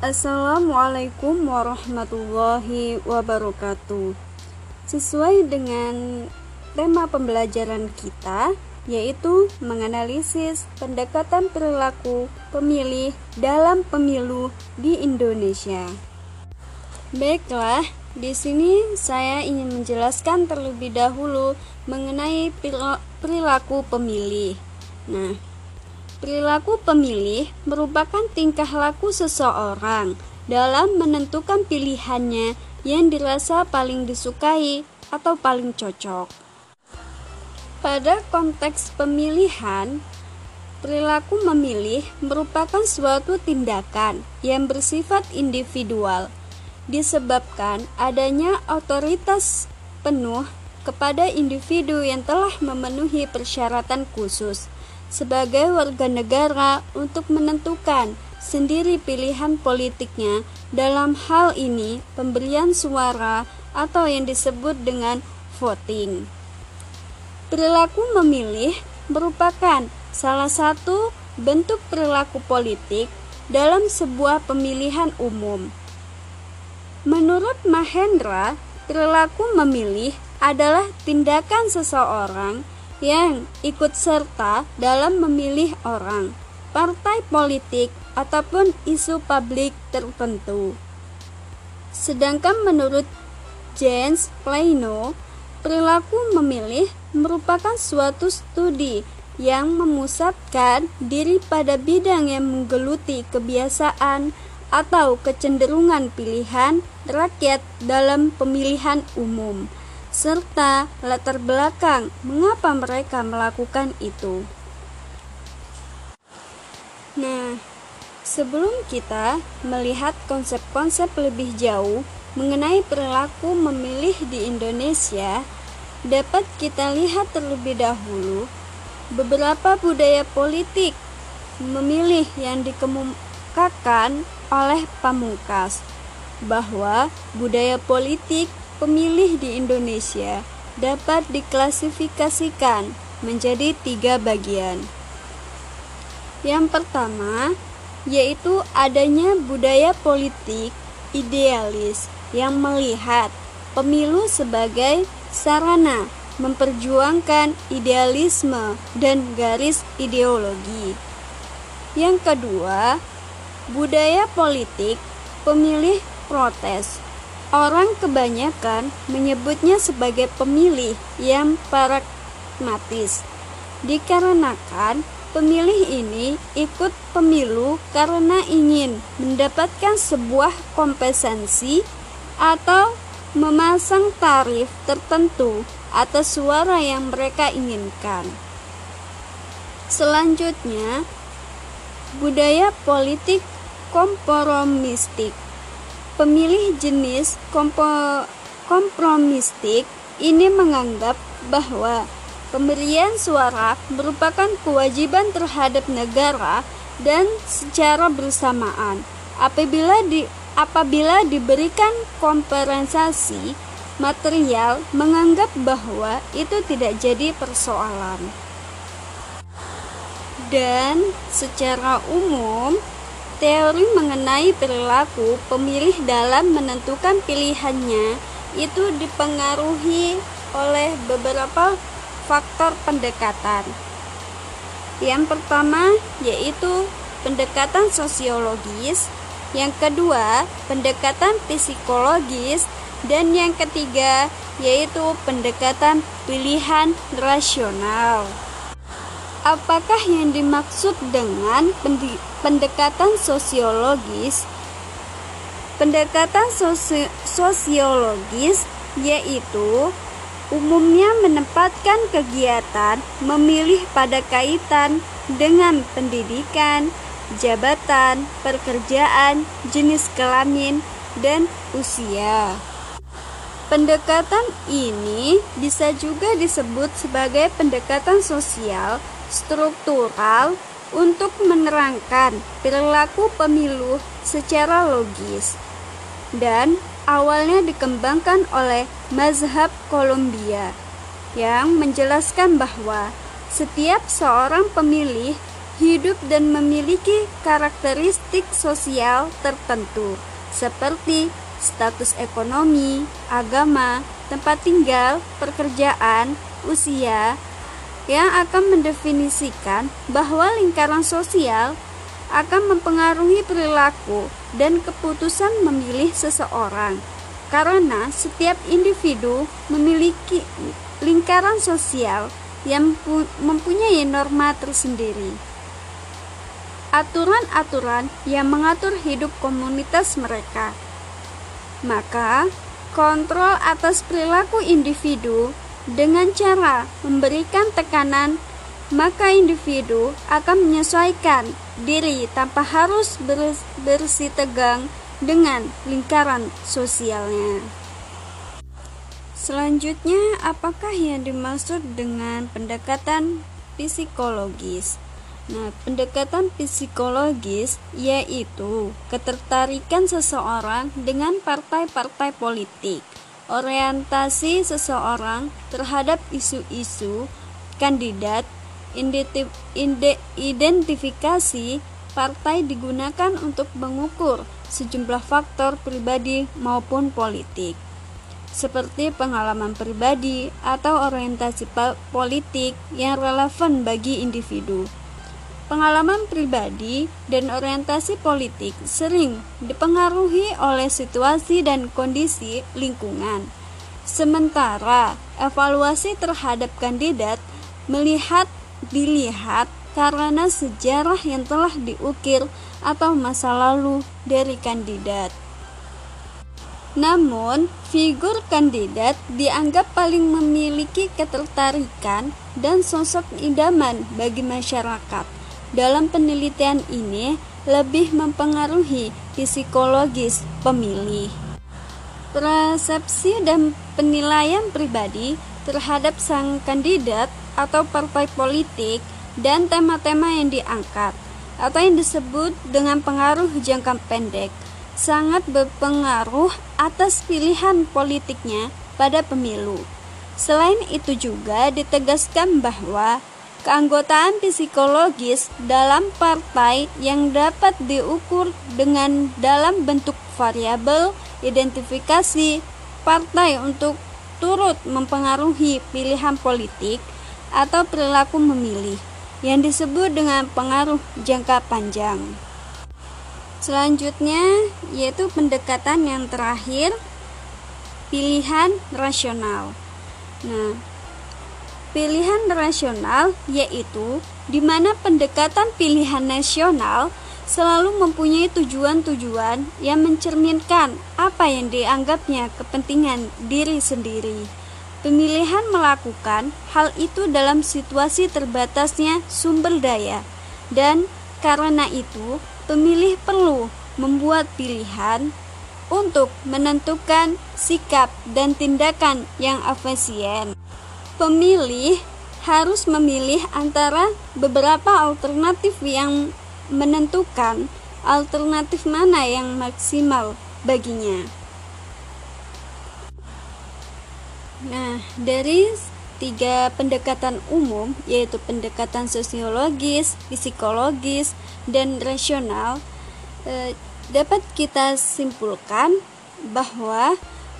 Assalamualaikum warahmatullahi wabarakatuh. Sesuai dengan tema pembelajaran kita, yaitu menganalisis pendekatan perilaku pemilih dalam pemilu di Indonesia. Baiklah, di sini saya ingin menjelaskan terlebih dahulu mengenai perilaku pemilih. Nah, Perilaku pemilih merupakan tingkah laku seseorang dalam menentukan pilihannya yang dirasa paling disukai atau paling cocok. Pada konteks pemilihan, perilaku memilih merupakan suatu tindakan yang bersifat individual, disebabkan adanya otoritas penuh kepada individu yang telah memenuhi persyaratan khusus sebagai warga negara untuk menentukan sendiri pilihan politiknya dalam hal ini pemberian suara atau yang disebut dengan voting. Perilaku memilih merupakan salah satu bentuk perilaku politik dalam sebuah pemilihan umum. Menurut Mahendra, perilaku memilih adalah tindakan seseorang yang ikut serta dalam memilih orang, partai politik, ataupun isu publik tertentu. Sedangkan menurut James Plano, perilaku memilih merupakan suatu studi yang memusatkan diri pada bidang yang menggeluti kebiasaan atau kecenderungan pilihan rakyat dalam pemilihan umum serta latar belakang mengapa mereka melakukan itu. Nah, sebelum kita melihat konsep-konsep lebih jauh mengenai perilaku memilih di Indonesia, dapat kita lihat terlebih dahulu beberapa budaya politik memilih yang dikemukakan oleh Pamungkas bahwa budaya politik pemilih di Indonesia dapat diklasifikasikan menjadi tiga bagian. Yang pertama, yaitu adanya budaya politik idealis yang melihat pemilu sebagai sarana memperjuangkan idealisme dan garis ideologi. Yang kedua, budaya politik pemilih protes Orang kebanyakan menyebutnya sebagai pemilih yang pragmatis, dikarenakan pemilih ini ikut pemilu karena ingin mendapatkan sebuah kompensasi atau memasang tarif tertentu atas suara yang mereka inginkan. Selanjutnya, budaya politik kompromistik Pemilih jenis kompo, kompromistik ini menganggap bahwa pemberian suara merupakan kewajiban terhadap negara dan secara bersamaan. Apabila di apabila diberikan kompensasi material menganggap bahwa itu tidak jadi persoalan. Dan secara umum Teori mengenai perilaku pemilih dalam menentukan pilihannya itu dipengaruhi oleh beberapa faktor pendekatan. Yang pertama yaitu pendekatan sosiologis, yang kedua pendekatan psikologis, dan yang ketiga yaitu pendekatan pilihan rasional. Apakah yang dimaksud dengan pendekatan sosiologis? Pendekatan sosi sosiologis yaitu umumnya menempatkan kegiatan memilih pada kaitan dengan pendidikan, jabatan, pekerjaan, jenis kelamin, dan usia. Pendekatan ini bisa juga disebut sebagai pendekatan sosial struktural untuk menerangkan perilaku pemilu secara logis dan awalnya dikembangkan oleh mazhab Kolombia yang menjelaskan bahwa setiap seorang pemilih hidup dan memiliki karakteristik sosial tertentu seperti status ekonomi, agama, tempat tinggal, pekerjaan, usia, yang akan mendefinisikan bahwa lingkaran sosial akan mempengaruhi perilaku dan keputusan memilih seseorang. Karena setiap individu memiliki lingkaran sosial yang mempunyai norma tersendiri. Aturan-aturan yang mengatur hidup komunitas mereka. Maka, kontrol atas perilaku individu dengan cara memberikan tekanan, maka individu akan menyesuaikan diri tanpa harus bersih tegang dengan lingkaran sosialnya. Selanjutnya, apakah yang dimaksud dengan pendekatan psikologis? Nah, pendekatan psikologis yaitu ketertarikan seseorang dengan partai-partai politik orientasi seseorang terhadap isu-isu kandidat identifikasi partai digunakan untuk mengukur sejumlah faktor pribadi maupun politik seperti pengalaman pribadi atau orientasi politik yang relevan bagi individu. Pengalaman pribadi dan orientasi politik sering dipengaruhi oleh situasi dan kondisi lingkungan. Sementara evaluasi terhadap kandidat melihat dilihat karena sejarah yang telah diukir atau masa lalu dari kandidat. Namun, figur kandidat dianggap paling memiliki ketertarikan dan sosok idaman bagi masyarakat dalam penelitian ini lebih mempengaruhi psikologis pemilih. Persepsi dan penilaian pribadi terhadap sang kandidat atau partai politik dan tema-tema yang diangkat atau yang disebut dengan pengaruh jangka pendek sangat berpengaruh atas pilihan politiknya pada pemilu. Selain itu juga ditegaskan bahwa keanggotaan psikologis dalam partai yang dapat diukur dengan dalam bentuk variabel identifikasi partai untuk turut mempengaruhi pilihan politik atau perilaku memilih yang disebut dengan pengaruh jangka panjang. Selanjutnya yaitu pendekatan yang terakhir pilihan rasional. Nah, Pilihan rasional yaitu di mana pendekatan pilihan nasional selalu mempunyai tujuan-tujuan yang mencerminkan apa yang dianggapnya kepentingan diri sendiri. Pemilihan melakukan hal itu dalam situasi terbatasnya sumber daya, dan karena itu pemilih perlu membuat pilihan untuk menentukan sikap dan tindakan yang efisien pemilih harus memilih antara beberapa alternatif yang menentukan alternatif mana yang maksimal baginya. Nah, dari tiga pendekatan umum, yaitu pendekatan sosiologis, psikologis, dan rasional, eh, dapat kita simpulkan bahwa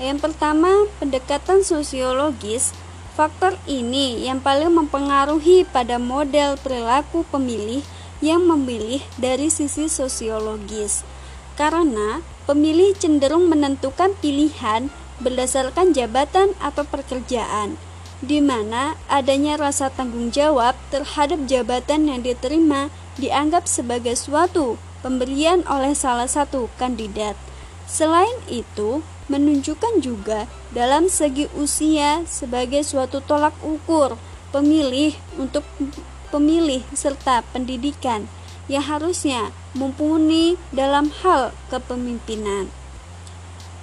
yang pertama, pendekatan sosiologis Faktor ini yang paling mempengaruhi pada model perilaku pemilih yang memilih dari sisi sosiologis. Karena pemilih cenderung menentukan pilihan berdasarkan jabatan atau pekerjaan, di mana adanya rasa tanggung jawab terhadap jabatan yang diterima dianggap sebagai suatu pemberian oleh salah satu kandidat. Selain itu, menunjukkan juga dalam segi usia sebagai suatu tolak ukur pemilih untuk pemilih serta pendidikan yang harusnya mumpuni dalam hal kepemimpinan.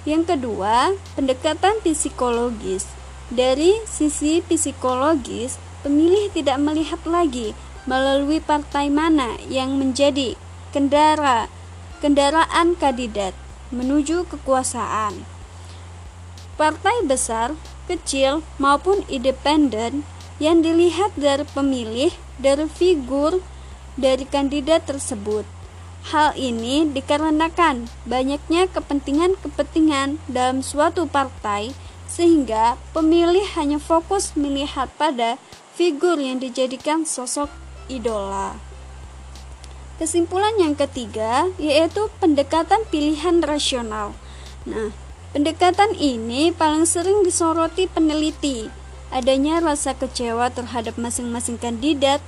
Yang kedua, pendekatan psikologis. Dari sisi psikologis, pemilih tidak melihat lagi melalui partai mana yang menjadi kendara kendaraan kandidat menuju kekuasaan. Partai besar, kecil, maupun independen yang dilihat dari pemilih, dari figur, dari kandidat tersebut. Hal ini dikarenakan banyaknya kepentingan-kepentingan dalam suatu partai sehingga pemilih hanya fokus melihat pada figur yang dijadikan sosok idola. Kesimpulan yang ketiga yaitu pendekatan pilihan rasional. Nah, pendekatan ini paling sering disoroti peneliti. Adanya rasa kecewa terhadap masing-masing kandidat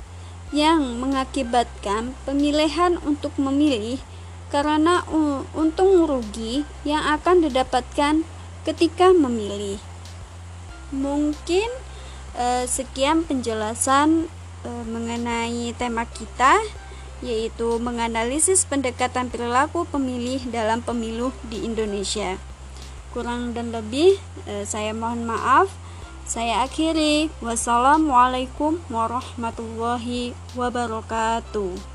yang mengakibatkan pemilihan untuk memilih karena untung rugi yang akan didapatkan ketika memilih. Mungkin eh, sekian penjelasan eh, mengenai tema kita yaitu menganalisis pendekatan perilaku pemilih dalam pemilu di Indonesia. Kurang dan lebih eh, saya mohon maaf. Saya akhiri. Wassalamualaikum warahmatullahi wabarakatuh.